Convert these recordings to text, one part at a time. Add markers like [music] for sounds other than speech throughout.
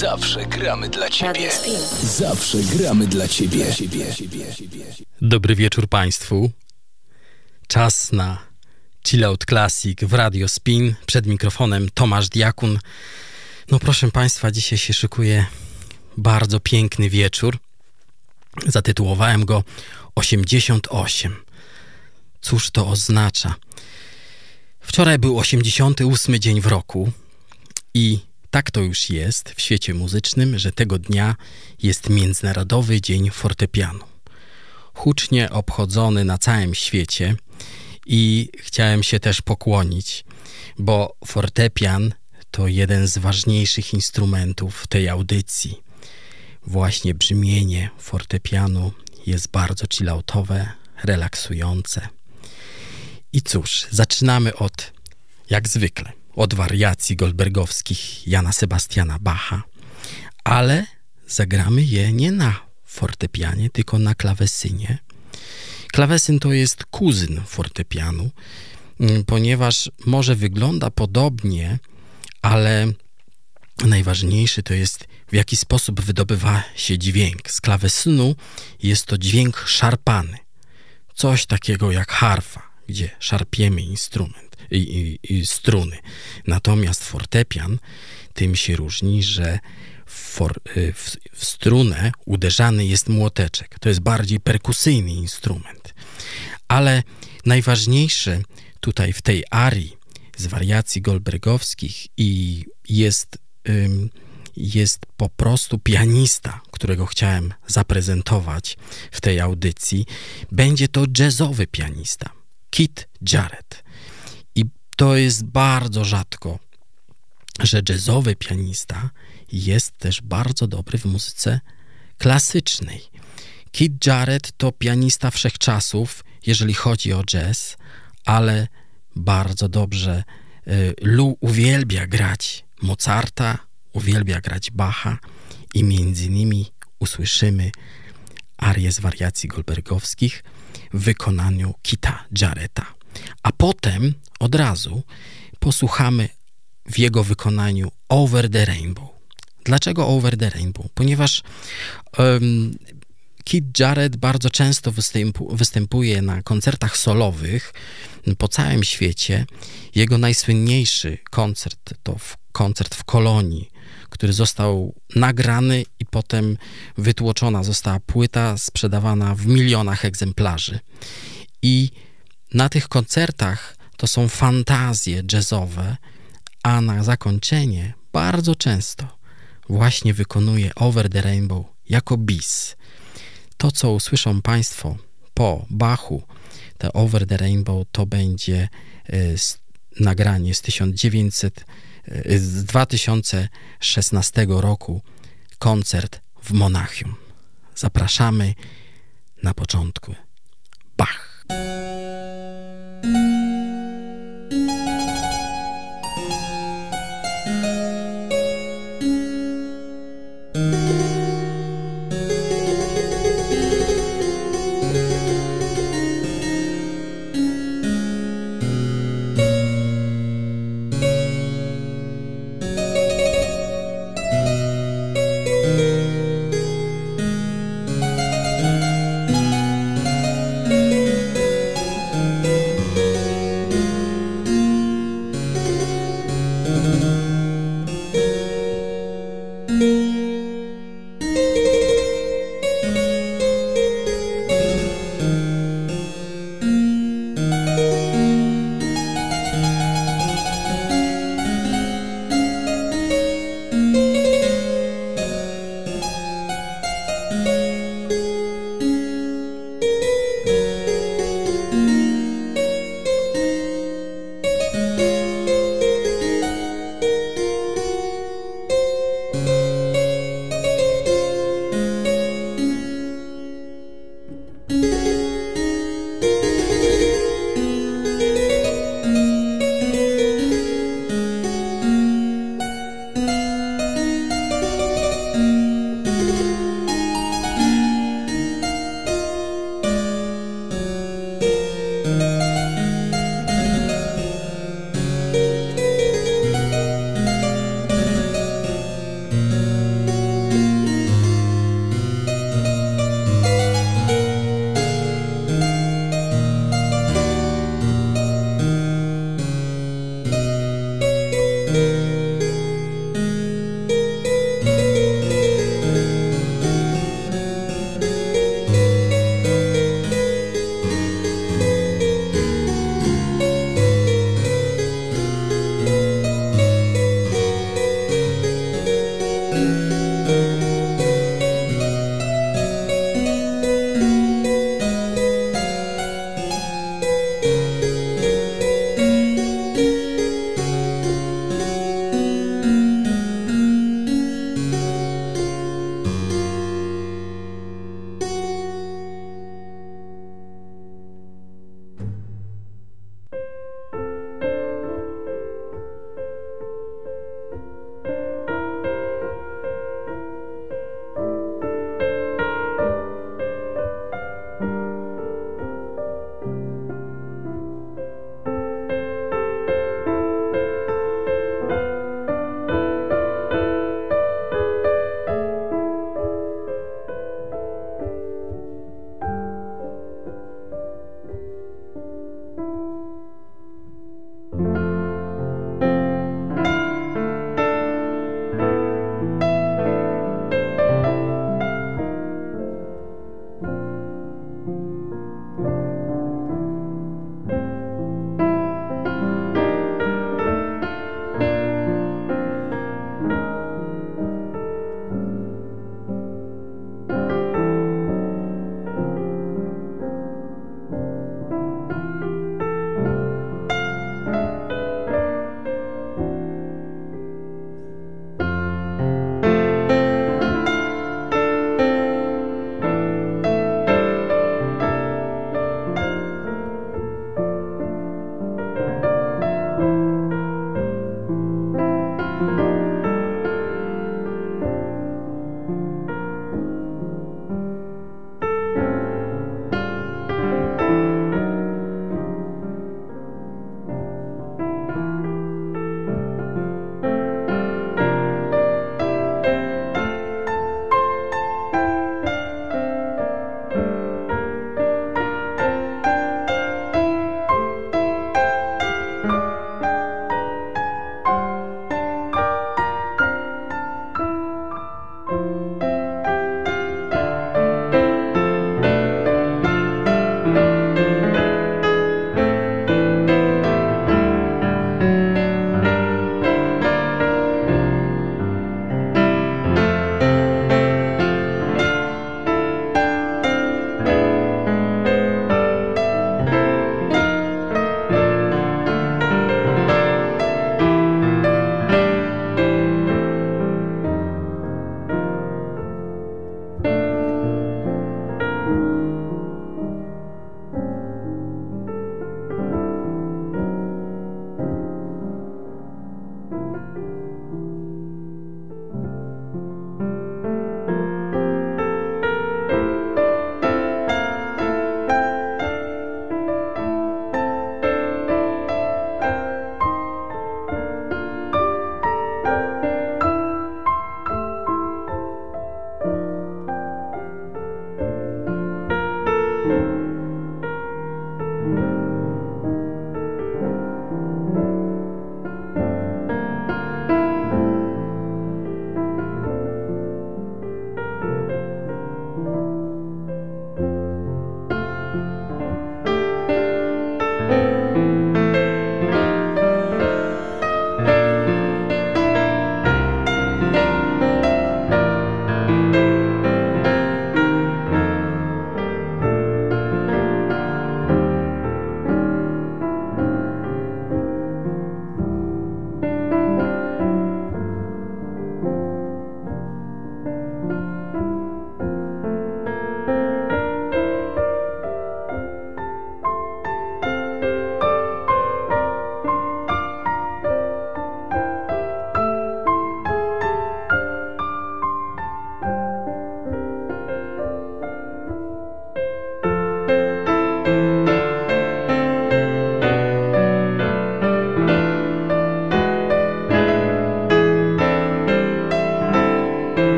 Zawsze gramy dla ciebie. Zawsze gramy dla ciebie. Dobry wieczór Państwu. Czas na Chill Out Classic w Radio Spin. Przed mikrofonem Tomasz Diakun. No proszę Państwa, dzisiaj się szykuje bardzo piękny wieczór. Zatytułowałem go 88. Cóż to oznacza? Wczoraj był 88 dzień w roku i tak to już jest w świecie muzycznym, że tego dnia jest Międzynarodowy Dzień Fortepianu. Hucznie obchodzony na całym świecie i chciałem się też pokłonić, bo fortepian to jeden z ważniejszych instrumentów tej audycji. Właśnie brzmienie fortepianu jest bardzo chilloutowe, relaksujące. I cóż, zaczynamy od, jak zwykle, od wariacji goldbergowskich Jana Sebastiana Bacha, ale zagramy je nie na fortepianie, tylko na klawesynie. Klawesyn to jest kuzyn fortepianu, mm, ponieważ może wygląda podobnie, ale najważniejszy to jest w jaki sposób wydobywa się dźwięk. Z klawesynu jest to dźwięk szarpany. Coś takiego jak harfa, gdzie szarpiemy instrument i, i, i struny. Natomiast fortepian tym się różni, że for, y, w, w strunę uderzany jest młoteczek. To jest bardziej perkusyjny instrument. Ale najważniejsze tutaj w tej arii z wariacji goldbergowskich i jest, ym, jest po prostu pianista, którego chciałem zaprezentować w tej audycji. Będzie to jazzowy pianista, Kit Jarrett to jest bardzo rzadko, że jazzowy pianista jest też bardzo dobry w muzyce klasycznej. Kit Jarrett to pianista wszechczasów, jeżeli chodzi o jazz, ale bardzo dobrze y, Lu uwielbia grać Mozarta, uwielbia grać Bacha i między innymi usłyszymy arię z wariacji goldbergowskich w wykonaniu Kita Jarretta. A potem od razu posłuchamy w jego wykonaniu Over the Rainbow. Dlaczego Over the Rainbow? Ponieważ um, Kid Jarrett bardzo często występu, występuje na koncertach solowych po całym świecie. Jego najsłynniejszy koncert to w, koncert w Kolonii, który został nagrany i potem wytłoczona została płyta sprzedawana w milionach egzemplarzy. I na tych koncertach to są fantazje jazzowe, a na zakończenie bardzo często właśnie wykonuje Over the Rainbow jako bis. To, co usłyszą Państwo po Bachu, te Over the Rainbow, to będzie y, nagranie z 1900, y, z 2016 roku, koncert w Monachium. Zapraszamy na początku. Bach. To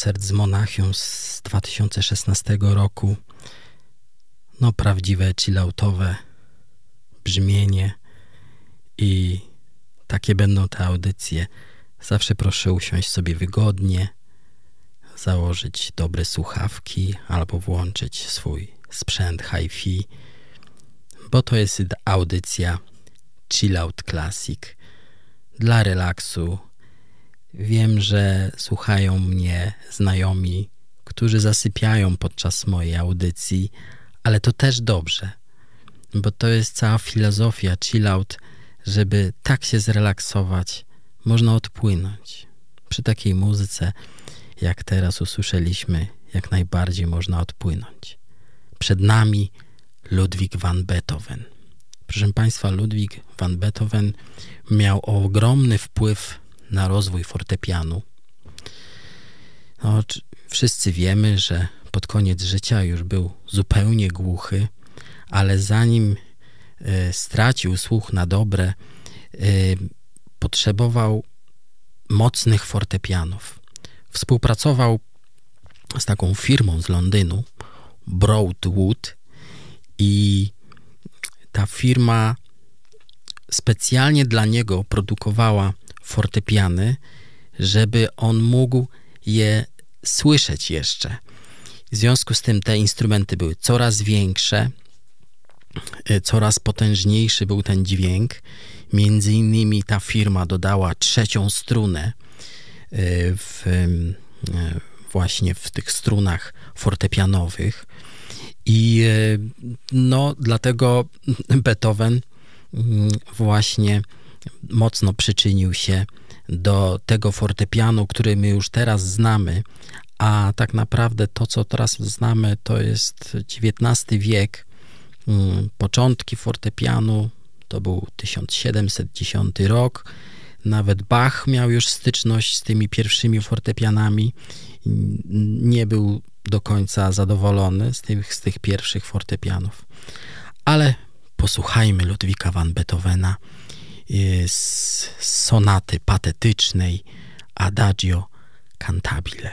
koncert z Monachium z 2016 roku. No, prawdziwe chilloutowe brzmienie i takie będą te audycje. Zawsze proszę usiąść sobie wygodnie, założyć dobre słuchawki albo włączyć swój sprzęt hi-fi, bo to jest audycja Chill Out Classic dla relaksu. Wiem, że słuchają mnie znajomi, którzy zasypiają podczas mojej audycji, ale to też dobrze, bo to jest cała filozofia chill out, żeby tak się zrelaksować, można odpłynąć. Przy takiej muzyce, jak teraz usłyszeliśmy, jak najbardziej można odpłynąć. Przed nami Ludwig van Beethoven. Proszę Państwa, Ludwig van Beethoven miał ogromny wpływ na rozwój fortepianu. No, wszyscy wiemy, że pod koniec życia już był zupełnie głuchy, ale zanim y, stracił słuch na dobre, y, potrzebował mocnych fortepianów. Współpracował z taką firmą z Londynu, Broadwood, i ta firma specjalnie dla niego produkowała fortepiany, żeby on mógł je słyszeć jeszcze. W związku z tym te instrumenty były coraz większe, e, coraz potężniejszy był ten dźwięk. Między innymi ta firma dodała trzecią strunę e, w, e, właśnie w tych strunach fortepianowych. I no, dlatego Beethoven mm, właśnie mocno przyczynił się do tego fortepianu, który my już teraz znamy, a tak naprawdę to, co teraz znamy, to jest XIX wiek, mm, początki fortepianu, to był 1710 rok. Nawet Bach miał już styczność z tymi pierwszymi fortepianami. Nie był do końca zadowolony z tych, z tych pierwszych fortepianów. Ale posłuchajmy Ludwika van Beethovena z sonaty patetycznej Adagio Cantabile.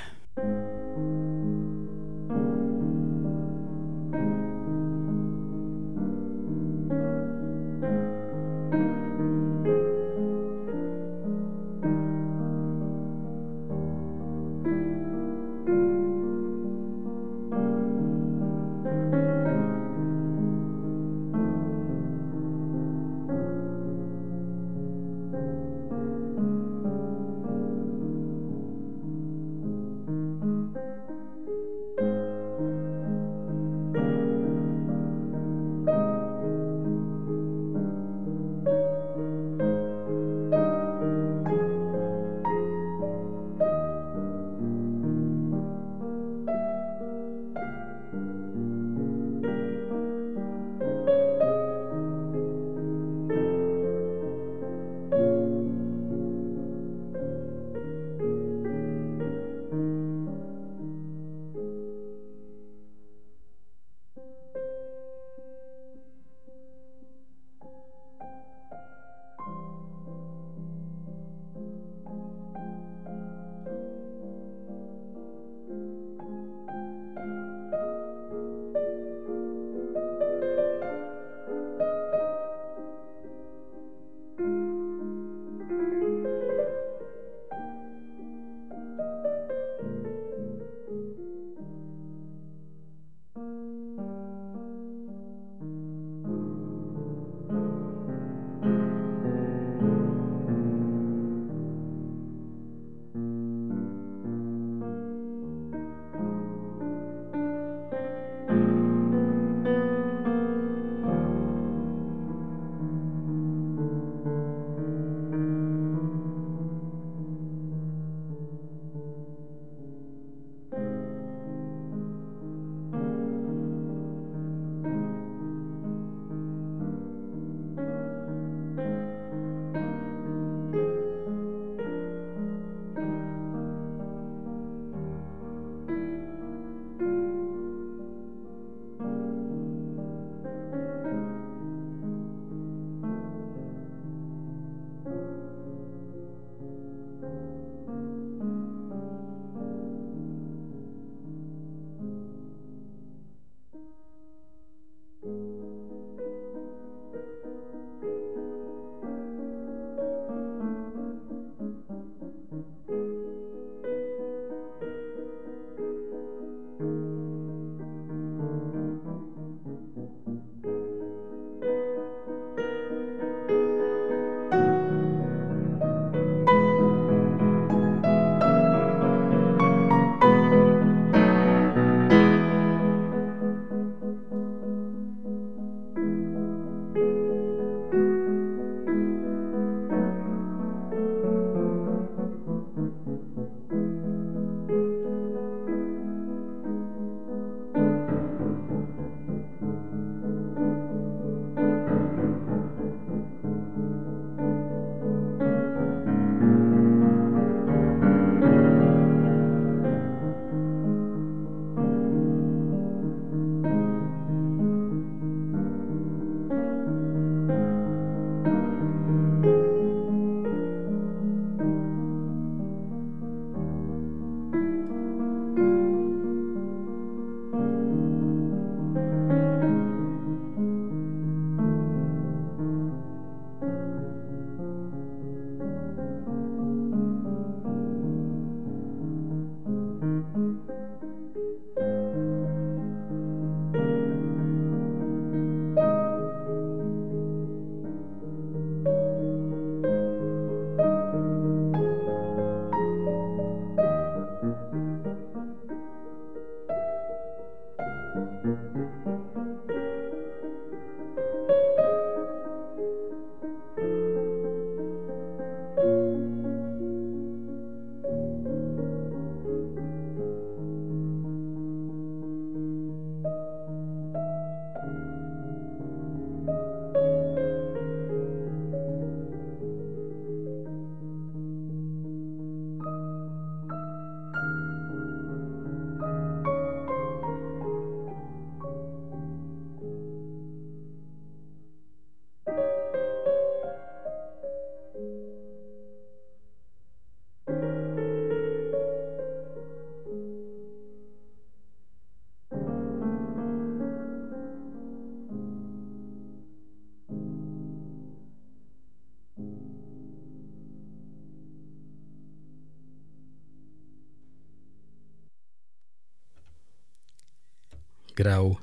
Grał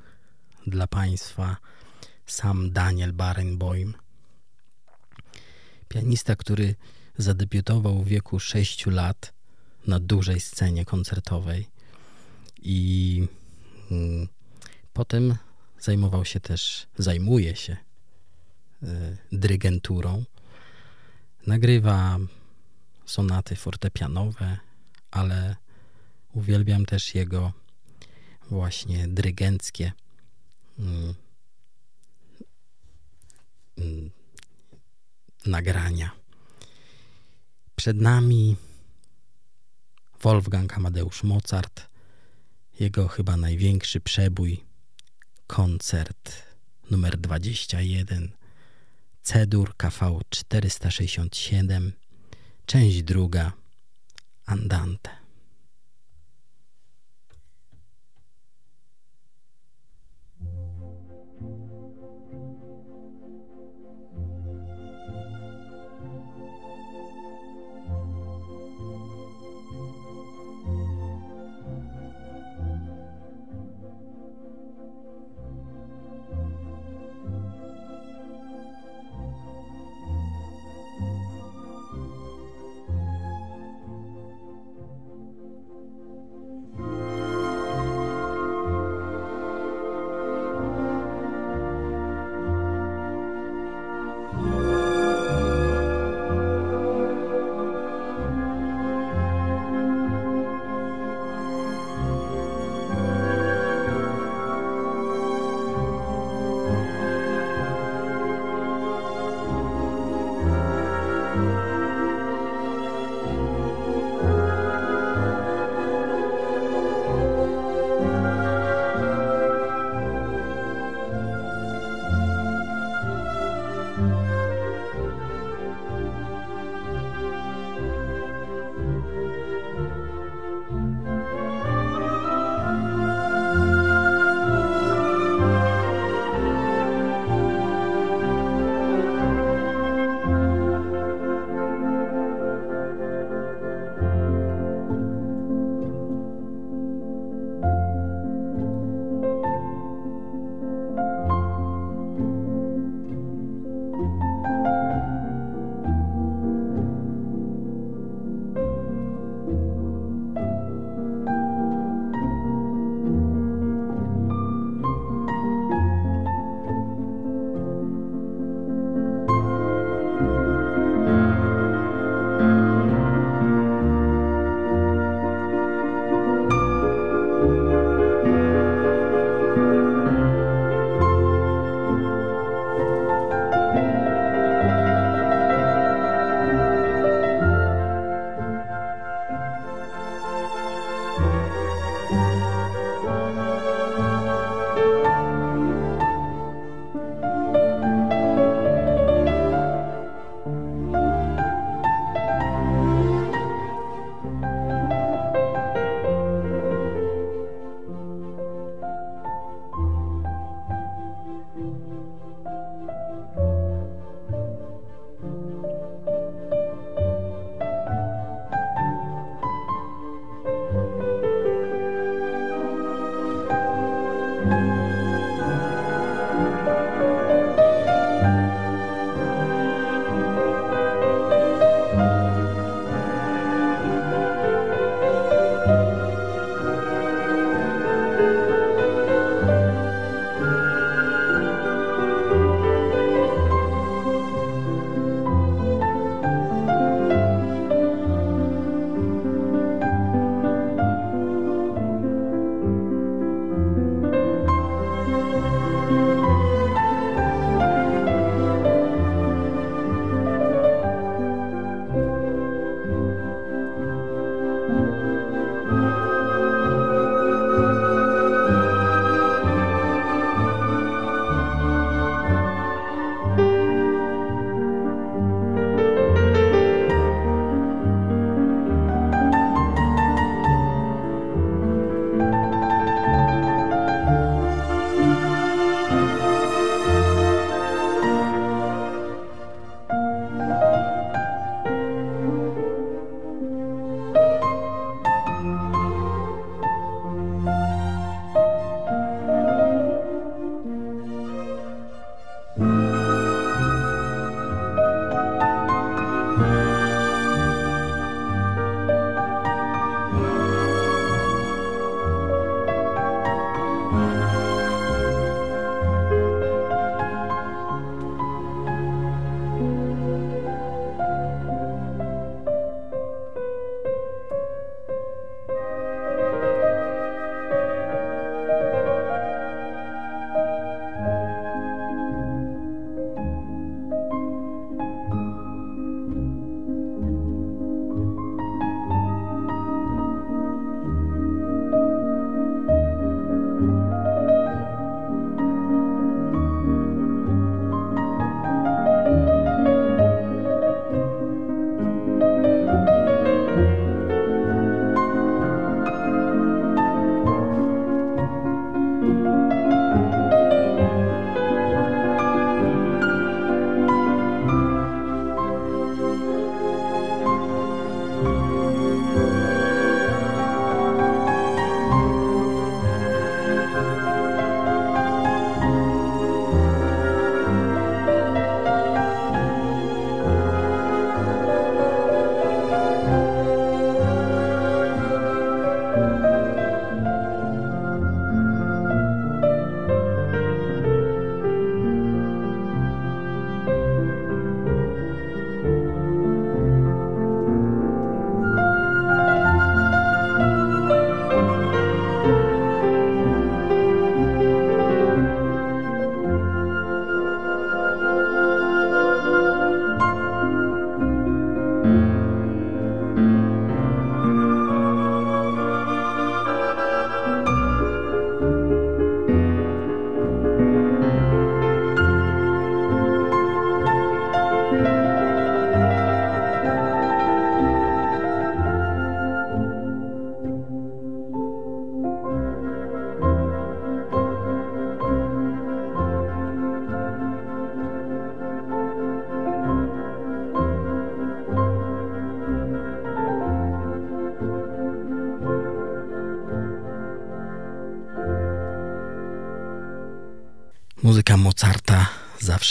dla Państwa sam Daniel Barenboim. Pianista, który zadebiutował w wieku 6 lat na dużej scenie koncertowej i mm, potem zajmował się też, zajmuje się y. Nagrywa sonaty fortepianowe, ale uwielbiam też jego właśnie dyrygenckie mm, mm, nagrania. Przed nami Wolfgang Amadeusz Mozart, jego chyba największy przebój, koncert numer 21, Cedur KV 467, część druga, Andante.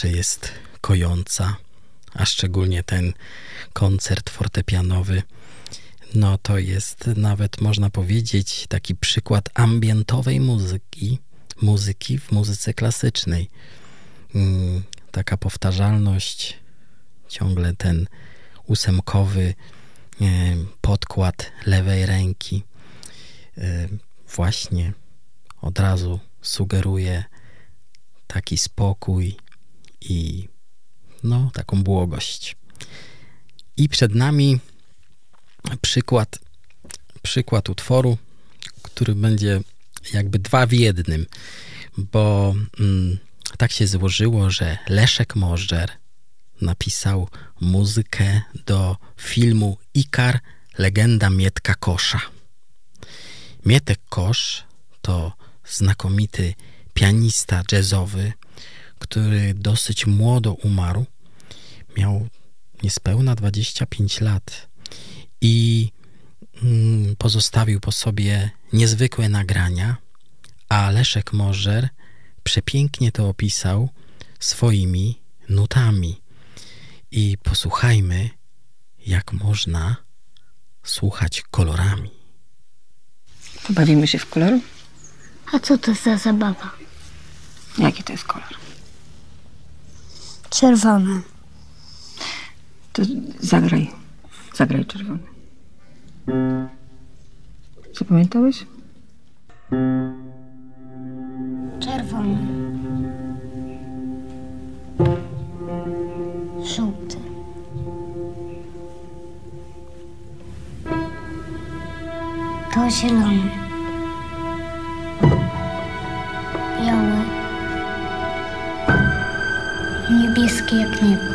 Zawsze jest kojąca, a szczególnie ten koncert fortepianowy. No to jest nawet można powiedzieć taki przykład ambientowej muzyki, muzyki w muzyce klasycznej. Mm, taka powtarzalność, ciągle ten ósemkowy e, podkład lewej ręki e, właśnie od razu sugeruje taki spokój i no, taką błogość. I przed nami przykład, przykład utworu, który będzie jakby dwa w jednym, bo mm, tak się złożyło, że Leszek Możdżer napisał muzykę do filmu Ikar, legenda Mietka Kosza. Mietek Kosz to znakomity pianista jazzowy, który dosyć młodo umarł. Miał niespełna 25 lat i mm, pozostawił po sobie niezwykłe nagrania, a Leszek Możer przepięknie to opisał swoimi nutami. I posłuchajmy, jak można słuchać kolorami. Pobawimy się w koloru? A co to za zabawa? Jaki to jest kolor? Czerwony. To zagraj. Zagraj czerwony. Zapamiętałeś? Czerwony. Żółty. To zielony. близкие к небу.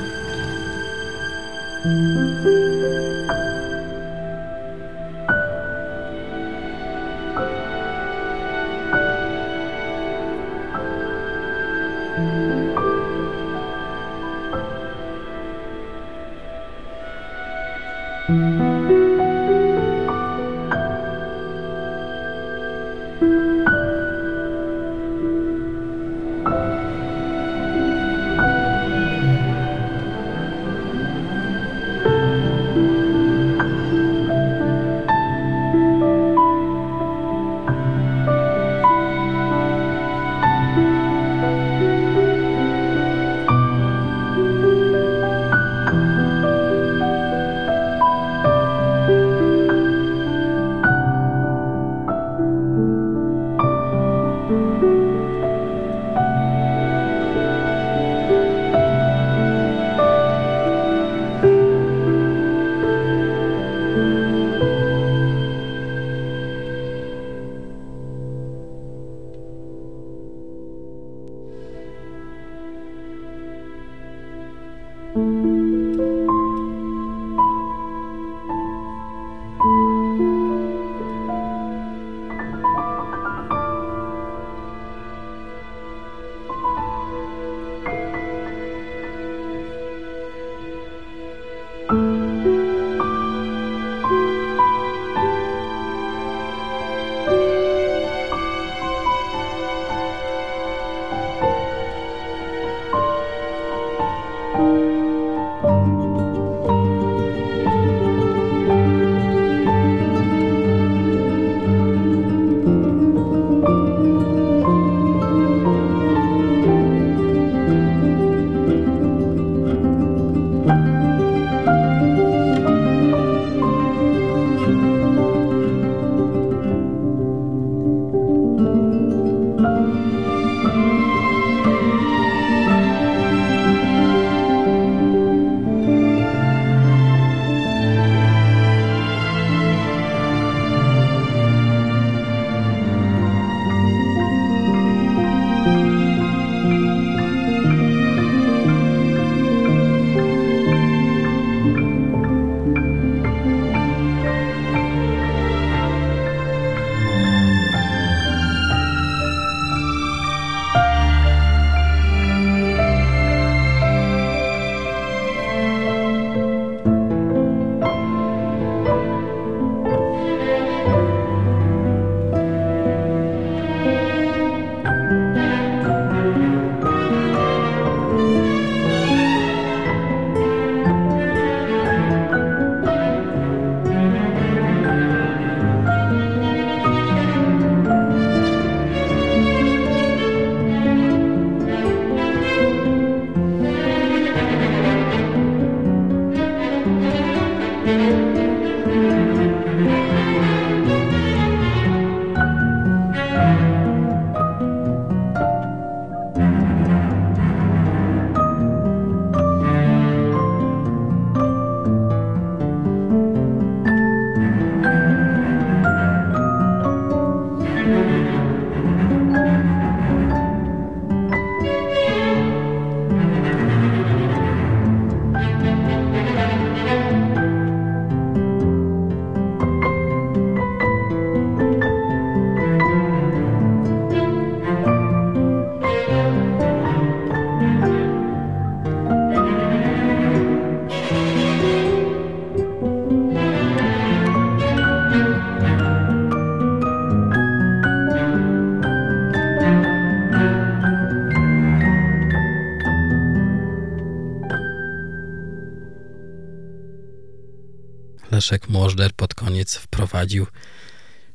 Leszek Możder pod koniec wprowadził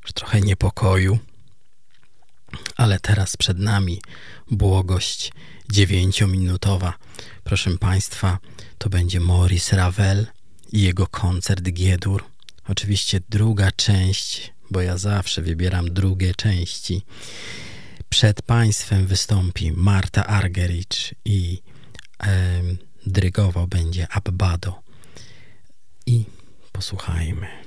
już trochę niepokoju. Ale teraz przed nami błogość dziewięciominutowa. Proszę Państwa, to będzie Maurice Ravel i jego koncert Giedur. Oczywiście druga część, bo ja zawsze wybieram drugie części. Przed Państwem wystąpi Marta Argericz i e, będzie Abbado. I posłuchajmy.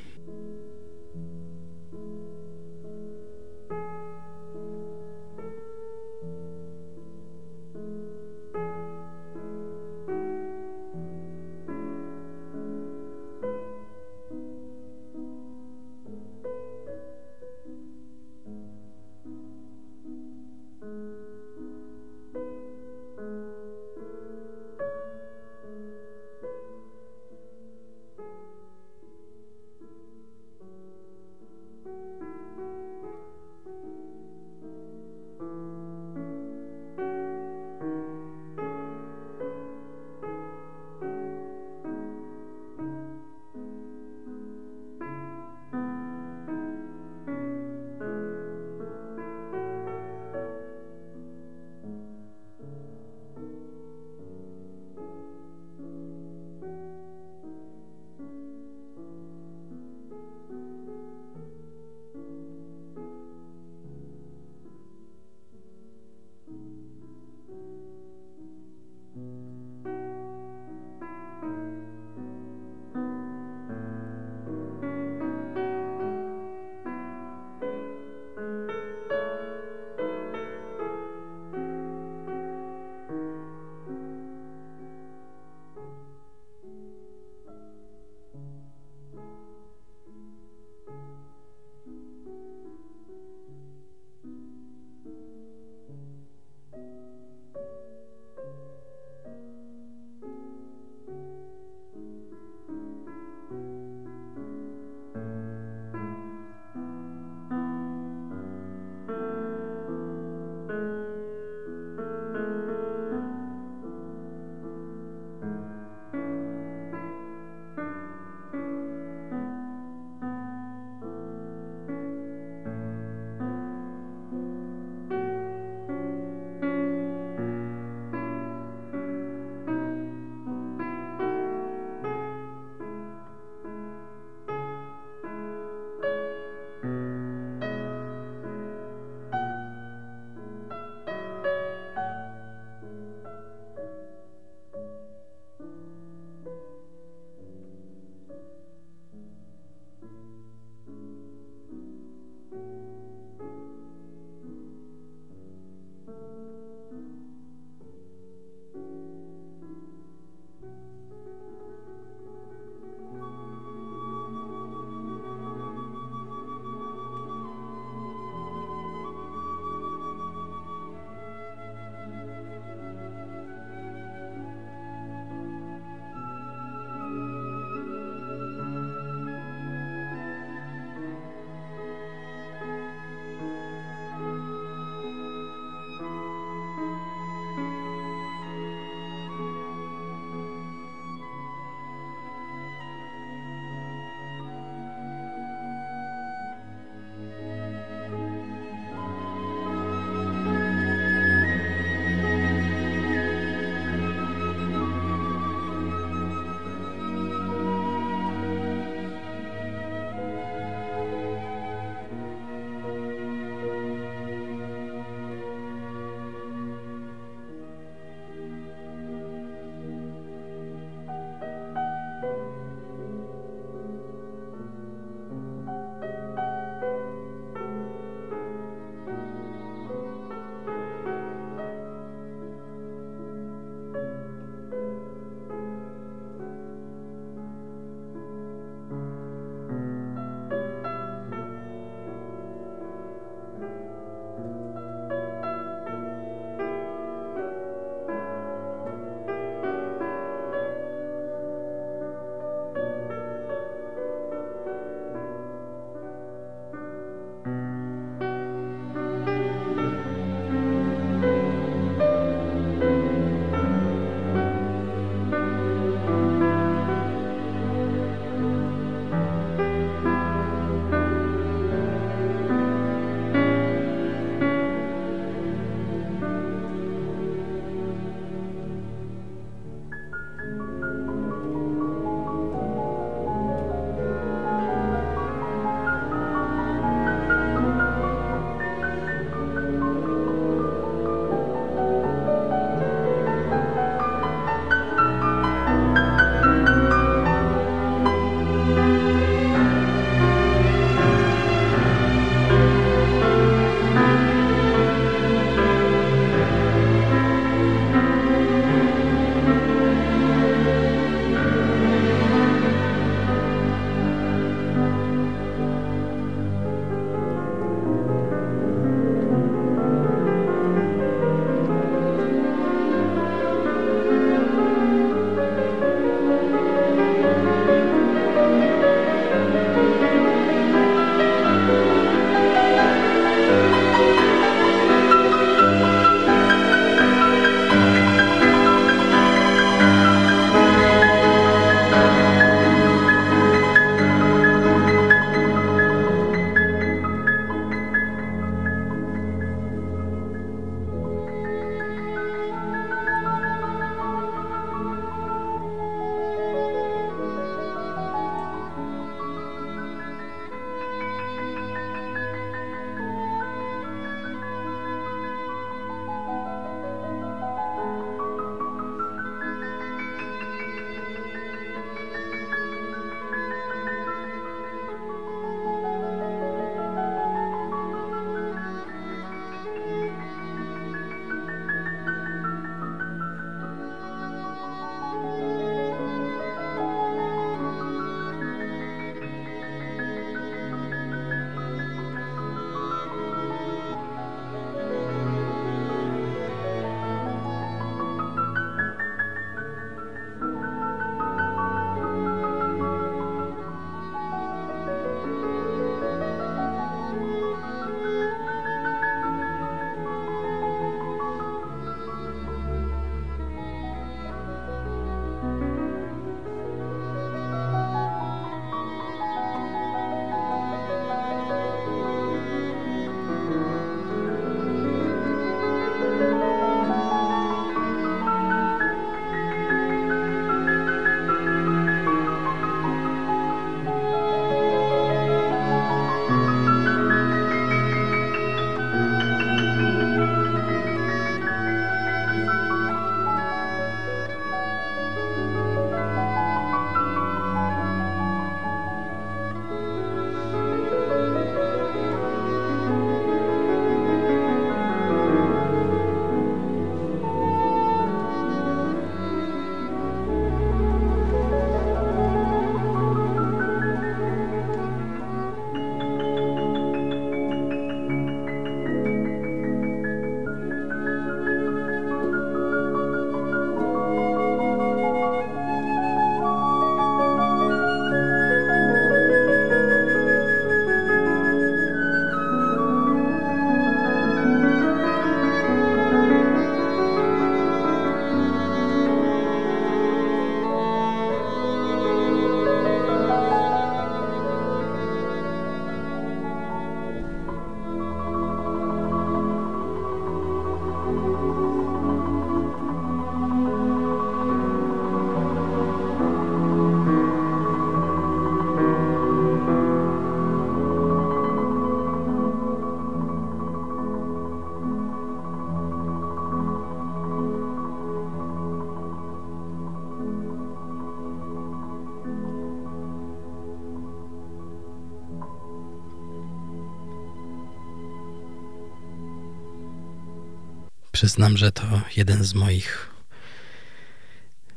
Przyznam, że to jeden z moich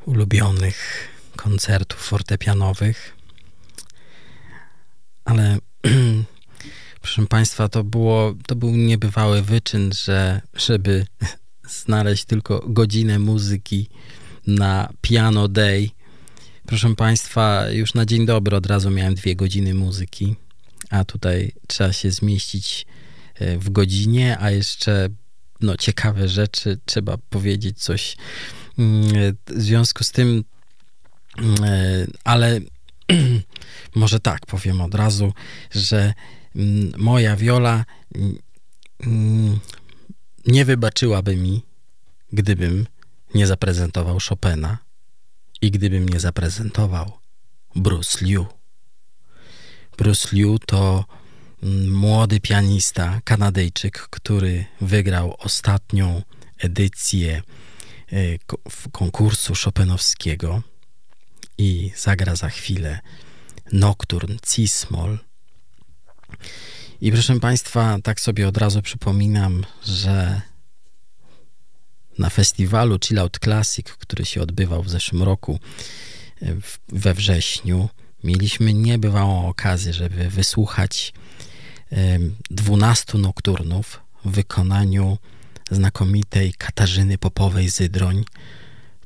ulubionych koncertów fortepianowych. Ale [clears throat] proszę Państwa, to, było, to był niebywały wyczyn, że żeby znaleźć tylko godzinę muzyki na Piano Day. Proszę Państwa, już na dzień dobry od razu miałem dwie godziny muzyki, a tutaj trzeba się zmieścić e, w godzinie, a jeszcze no, ciekawe rzeczy, trzeba powiedzieć coś mm, w związku z tym, mm, e, ale [clears throat] może tak powiem od razu, że mm, moja wiola nie wybaczyłaby mi, gdybym nie zaprezentował Chopina i gdybym nie zaprezentował Bruce Liu. Bruce Liu to młody pianista, Kanadyjczyk, który wygrał ostatnią edycję e, konkursu Chopinowskiego i zagra za chwilę Nocturne Cismol. I proszę Państwa, tak sobie od razu przypominam, że na festiwalu Chill Out Classic, który się odbywał w zeszłym roku e, we wrześniu, mieliśmy niebywałą okazję, żeby wysłuchać 12 nokturnów w wykonaniu znakomitej Katarzyny Popowej-Zydroń.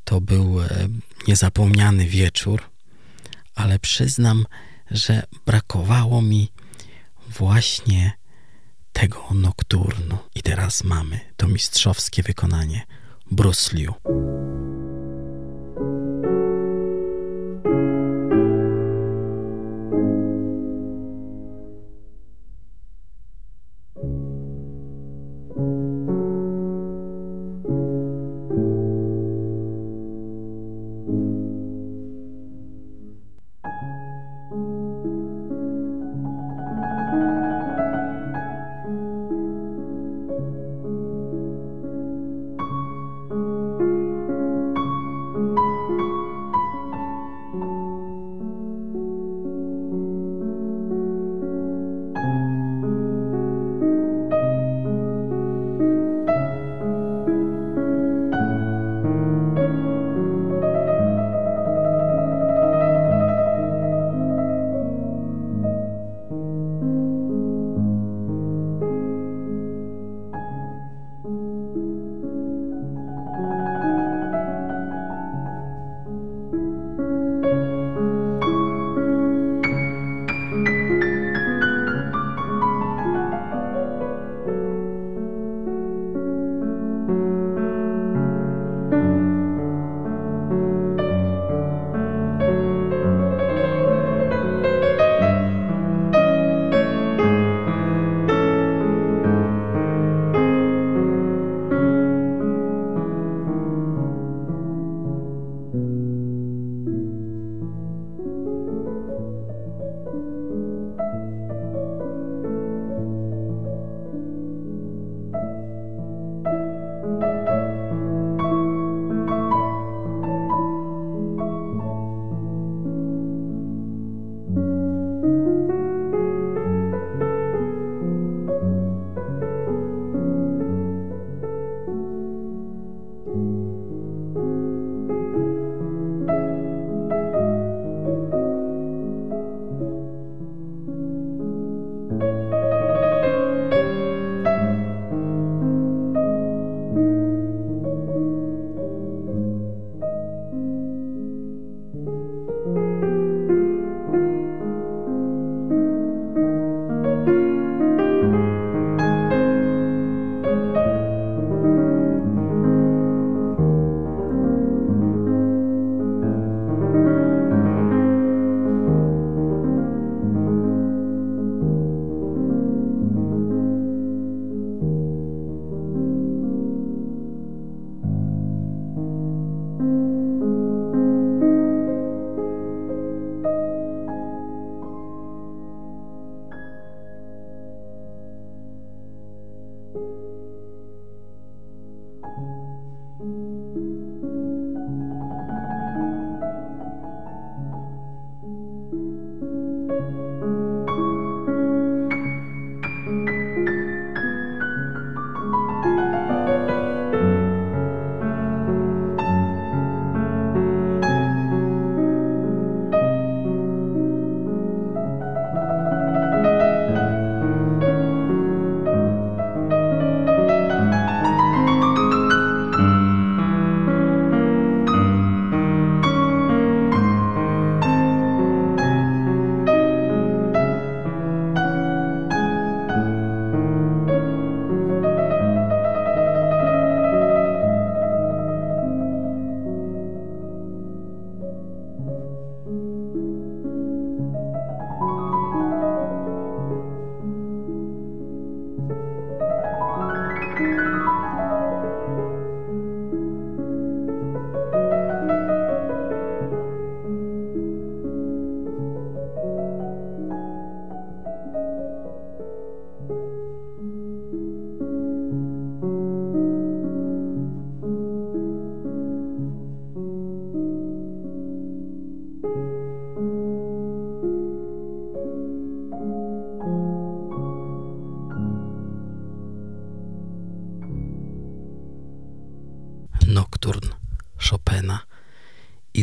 To był niezapomniany wieczór, ale przyznam, że brakowało mi właśnie tego nokturnu. I teraz mamy to mistrzowskie wykonanie Bruce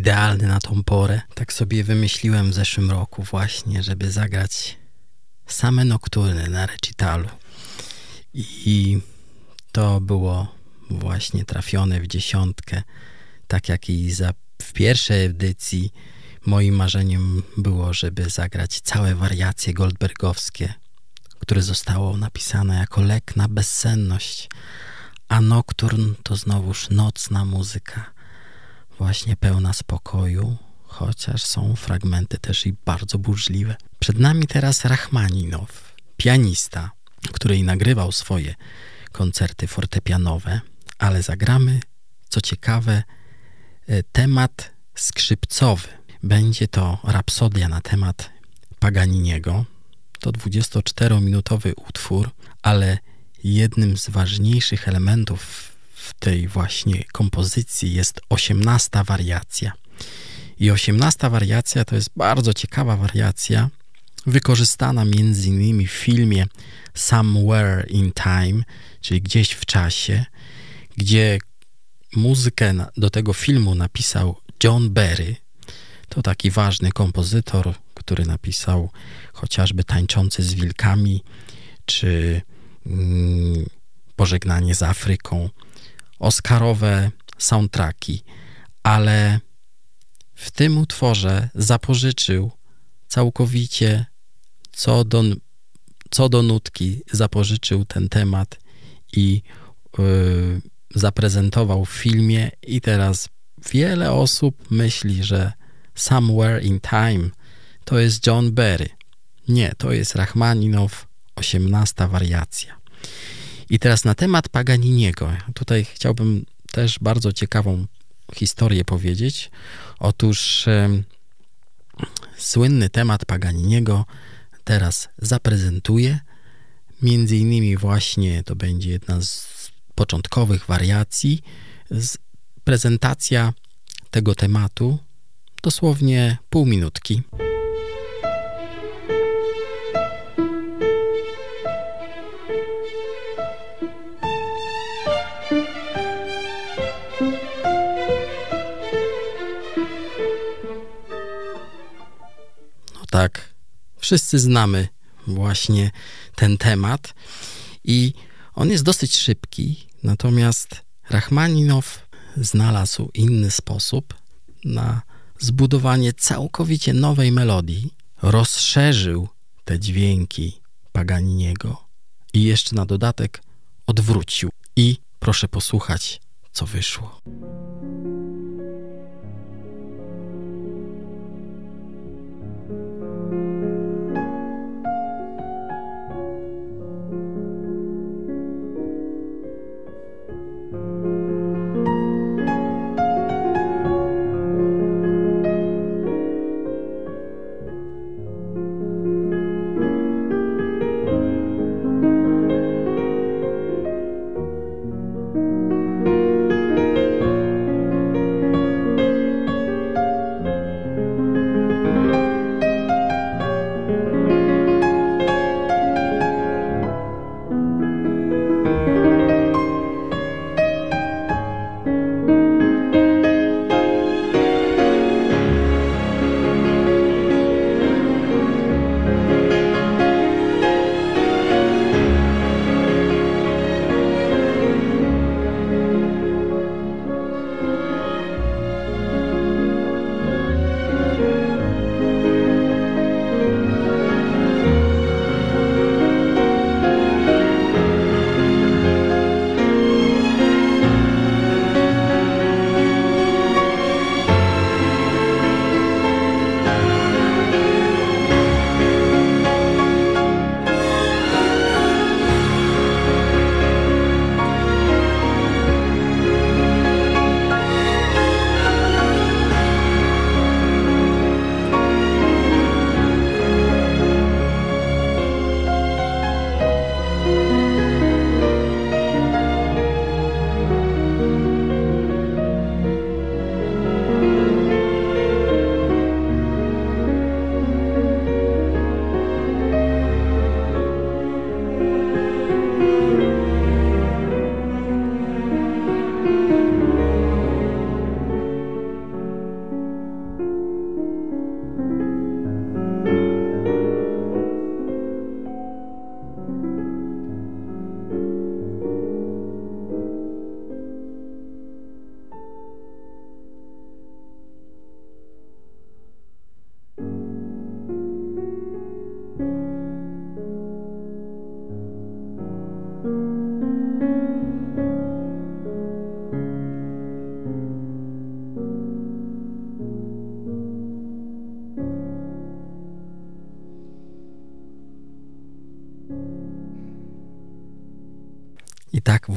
idealny na tą porę. Tak sobie wymyśliłem w zeszłym roku właśnie, żeby zagrać same nokturny na recitalu. I to było właśnie trafione w dziesiątkę, tak jak i za, w pierwszej edycji moim marzeniem było, żeby zagrać całe wariacje goldbergowskie, które zostało napisane jako lek na bezsenność, a nokturn to znowuż nocna muzyka, właśnie pełna spokoju, chociaż są fragmenty też i bardzo burzliwe. Przed nami teraz Rachmaninow, pianista, który nagrywał swoje koncerty fortepianowe, ale zagramy, co ciekawe, e, temat skrzypcowy. Będzie to rapsodia na temat Paganiniego. To 24-minutowy utwór, ale jednym z ważniejszych elementów w tej właśnie kompozycji jest 18 wariacja. I 18 wariacja to jest bardzo ciekawa wariacja, wykorzystana między innymi w filmie Somewhere in Time, czyli gdzieś w czasie, gdzie muzykę do tego filmu napisał John Barry. To taki ważny kompozytor, który napisał chociażby Tańczący z wilkami, czy mm, Pożegnanie z Afryką, Oscarowe soundtracki, ale w tym utworze zapożyczył całkowicie co do, co do nutki, zapożyczył ten temat i yy, zaprezentował w filmie i teraz wiele osób myśli, że Somewhere in Time to jest John Barry. Nie, to jest Rachmaninow, 18 wariacja. I teraz na temat Paganiniego. Tutaj chciałbym też bardzo ciekawą historię powiedzieć. Otóż e, słynny temat Paganiniego teraz zaprezentuję. Między innymi właśnie to będzie jedna z początkowych wariacji. Prezentacja tego tematu dosłownie pół minutki. Tak, wszyscy znamy właśnie ten temat i on jest dosyć szybki, natomiast Rachmaninow znalazł inny sposób na zbudowanie całkowicie nowej melodii, rozszerzył te dźwięki Paganiniego i jeszcze na dodatek odwrócił. I proszę posłuchać, co wyszło.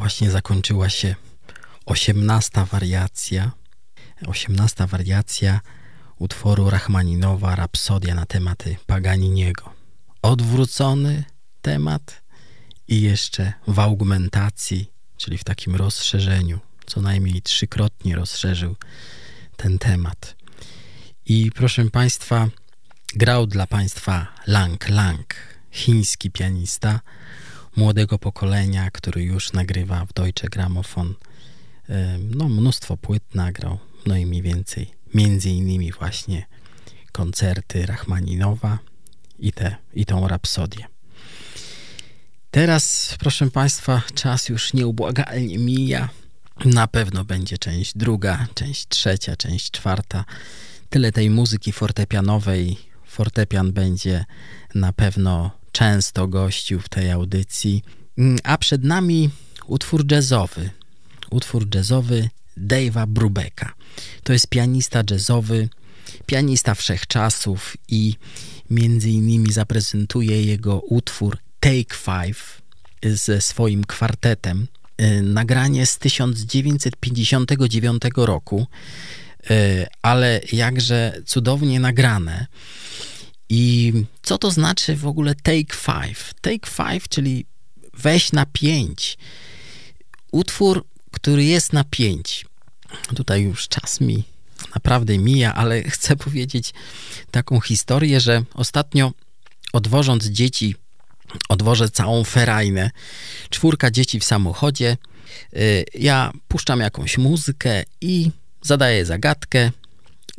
Właśnie zakończyła się osiemnasta wariacja. Osiemnasta wariacja utworu Rachmaninowa Rapsodia na tematy Paganiniego. Odwrócony temat i jeszcze w augmentacji, czyli w takim rozszerzeniu, co najmniej trzykrotnie rozszerzył ten temat. I proszę Państwa, grał dla Państwa Lang Lang, chiński pianista młodego pokolenia, który już nagrywa w Deutsche Grammophon. No, mnóstwo płyt nagrał, no i mniej więcej, między innymi właśnie koncerty Rachmaninowa i, te, i tą rapsodię. Teraz, proszę Państwa, czas już nieubłagalnie mija. Na pewno będzie część druga, część trzecia, część czwarta. Tyle tej muzyki fortepianowej. Fortepian będzie na pewno często gościł w tej audycji. Mm, a przed nami utwór jazzowy. Utwór jazzowy Dave'a Brubeka. To jest pianista jazzowy, pianista wszechczasów i między innymi zaprezentuje jego utwór Take Five ze swoim kwartetem. Y, nagranie z 1959 roku, y, ale jakże cudownie nagrane. I co to znaczy w ogóle take five? Take five, czyli weź na pięć. Utwór, który jest na pięć. Tutaj już czas mi naprawdę mija, ale [laughs] chcę powiedzieć taką historię, że ostatnio odwożąc dzieci, odwożę całą ferajnę, czwórka dzieci w samochodzie, y, ja puszczam jakąś muzykę i zadaję zagadkę,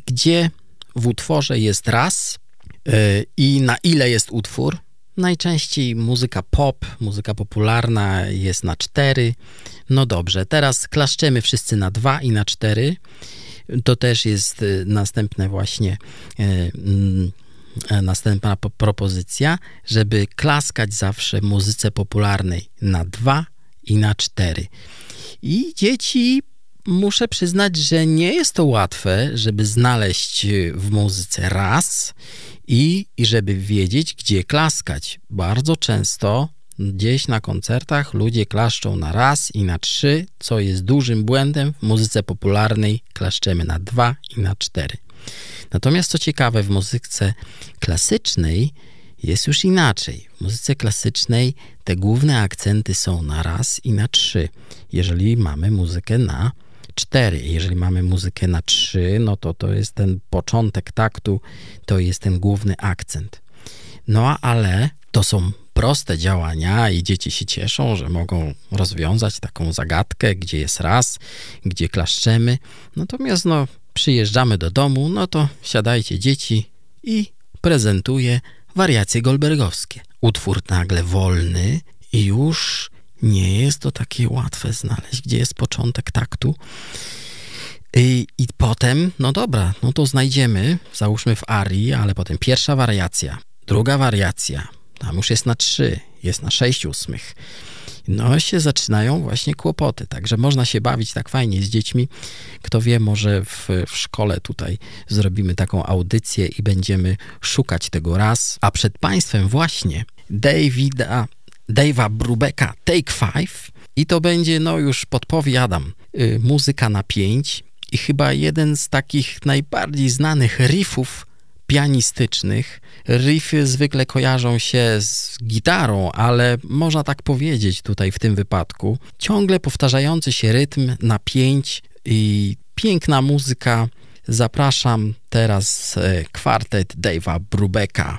gdzie w utworze jest raz i na ile jest utwór. Najczęściej muzyka pop, muzyka popularna jest na cztery. No dobrze, teraz klaszczemy wszyscy na dwa i na cztery. To też jest y, następne właśnie y, mm, e, następna propozycja, żeby klaskać zawsze muzyce popularnej na dwa i na cztery. I dzieci muszę przyznać, że nie jest to łatwe, żeby znaleźć w muzyce raz i, i żeby wiedzieć, gdzie klaskać. Bardzo często Gdzieś na koncertach ludzie klaszczą na raz i na trzy, co jest dużym błędem. W muzyce popularnej klaszczemy na dwa i na cztery. Natomiast co ciekawe, w muzyce klasycznej jest już inaczej. W muzyce klasycznej te główne akcenty są na raz i na trzy. Jeżeli mamy muzykę na cztery, jeżeli mamy muzykę na trzy, no to to jest ten początek taktu, to jest ten główny akcent. No ale to są proste działania i dzieci się cieszą, że mogą rozwiązać taką zagadkę, gdzie jest raz, gdzie klaszczemy. Natomiast no, przyjeżdżamy do domu, no to siadajcie dzieci i prezentuję wariacje goldbergowskie. Utwór nagle wolny i już nie jest to takie łatwe znaleźć, gdzie jest początek taktu. I, I, potem, no dobra, no to znajdziemy, załóżmy w arii, ale potem pierwsza wariacja, druga wariacja, tam już jest na 3, jest na 6 ósmych. No się zaczynają właśnie kłopoty, także można się bawić tak fajnie z dziećmi. Kto wie, może w, w szkole tutaj zrobimy taką audycję i będziemy szukać tego raz. A przed Państwem właśnie Davida, Dave'a Brubeka Take Five i to będzie, no już podpowiadam, y, muzyka na 5 i chyba jeden z takich najbardziej znanych riffów pianistycznych. Riffy zwykle kojarzą się z gitarą, ale można tak powiedzieć tutaj w tym wypadku. Ciągle powtarzający się rytm na pięć i piękna muzyka. Zapraszam teraz e, kwartet Dave'a Brubeka.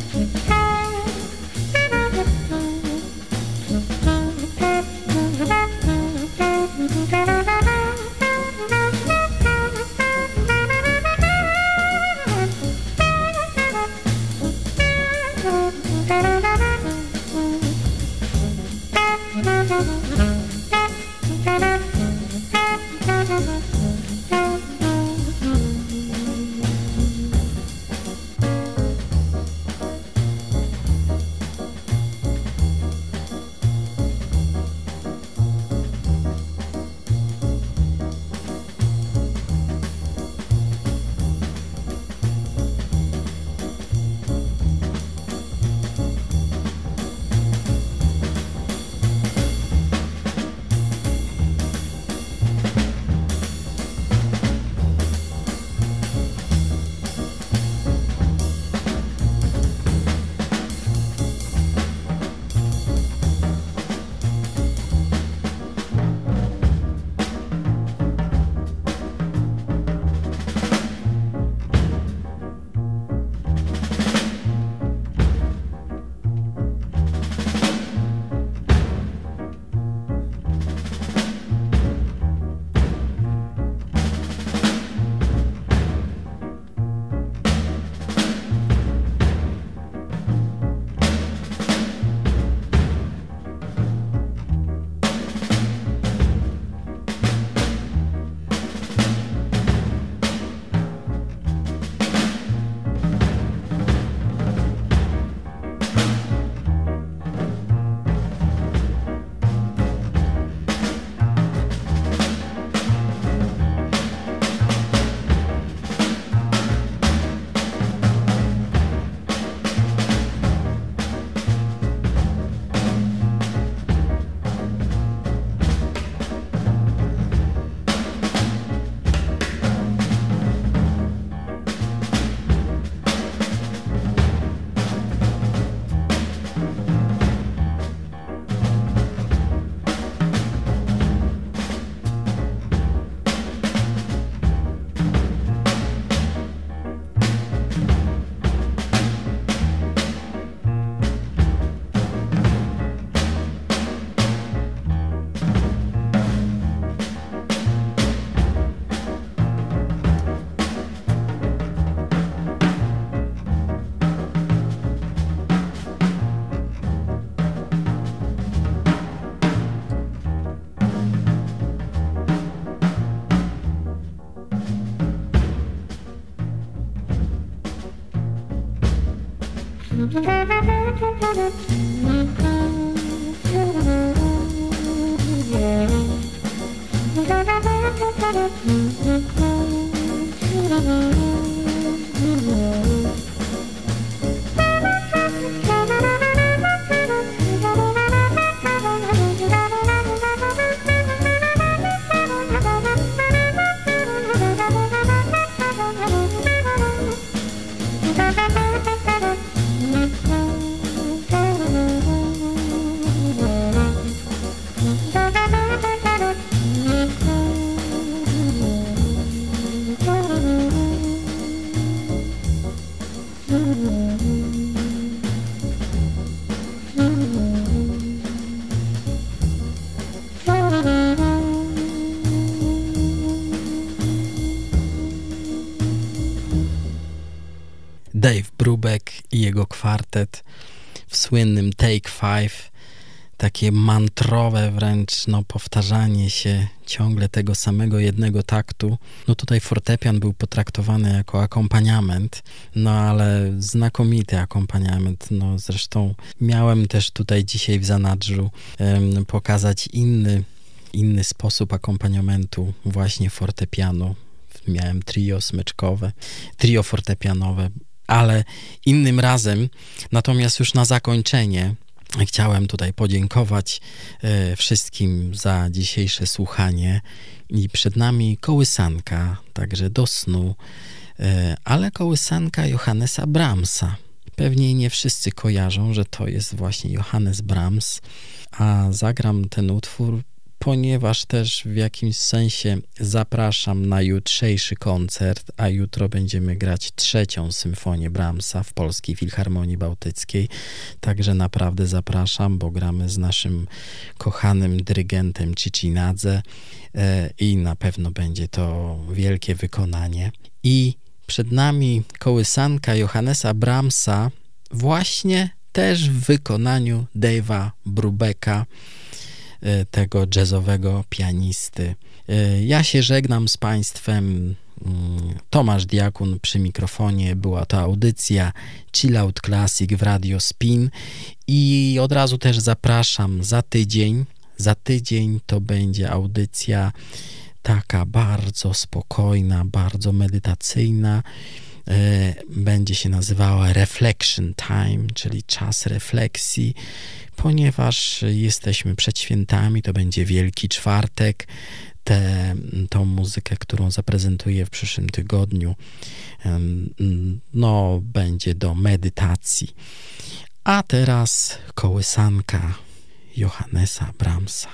Thank you. Take Five, takie mantrowe wręcz no, powtarzanie się ciągle tego samego jednego taktu. No tutaj fortepian był potraktowany jako akompaniament, no ale znakomity akompaniament. No zresztą miałem też tutaj dzisiaj w zanadrzu pokazać inny, inny sposób akompaniamentu właśnie fortepianu. Miałem trio smyczkowe, trio fortepianowe, ale innym razem. Natomiast już na zakończenie chciałem tutaj podziękować e, wszystkim za dzisiejsze słuchanie i przed nami kołysanka, także do snu, e, ale kołysanka Johannesa Brahmsa. Pewnie nie wszyscy kojarzą, że to jest właśnie Johannes Brahms, a zagram ten utwór ponieważ też w jakimś sensie zapraszam na jutrzejszy koncert, a jutro będziemy grać trzecią symfonię Brahmsa w Polskiej Filharmonii Bałtyckiej. Także naprawdę zapraszam, bo gramy z naszym kochanym dyrygentem Cicinadze e, i na pewno będzie to wielkie wykonanie. I przed nami kołysanka Johannesa Brahmsa właśnie też w wykonaniu Dave'a Brubeka. E, tego jazzowego pianisty. E, ja się żegnam z Państwem. Mm, Tomasz Diakun przy mikrofonie. Była to audycja Chill Out Classic w Radio Spin i od razu też zapraszam za tydzień. Za tydzień to będzie audycja taka bardzo spokojna, bardzo medytacyjna. E, będzie się nazywała Reflection Time, czyli czas refleksji ponieważ jesteśmy przed świętami, to będzie Wielki Czwartek. Tę tą muzykę, którą zaprezentuję w przyszłym tygodniu, no, będzie do medytacji. A teraz kołysanka Johannesa Brahmsa.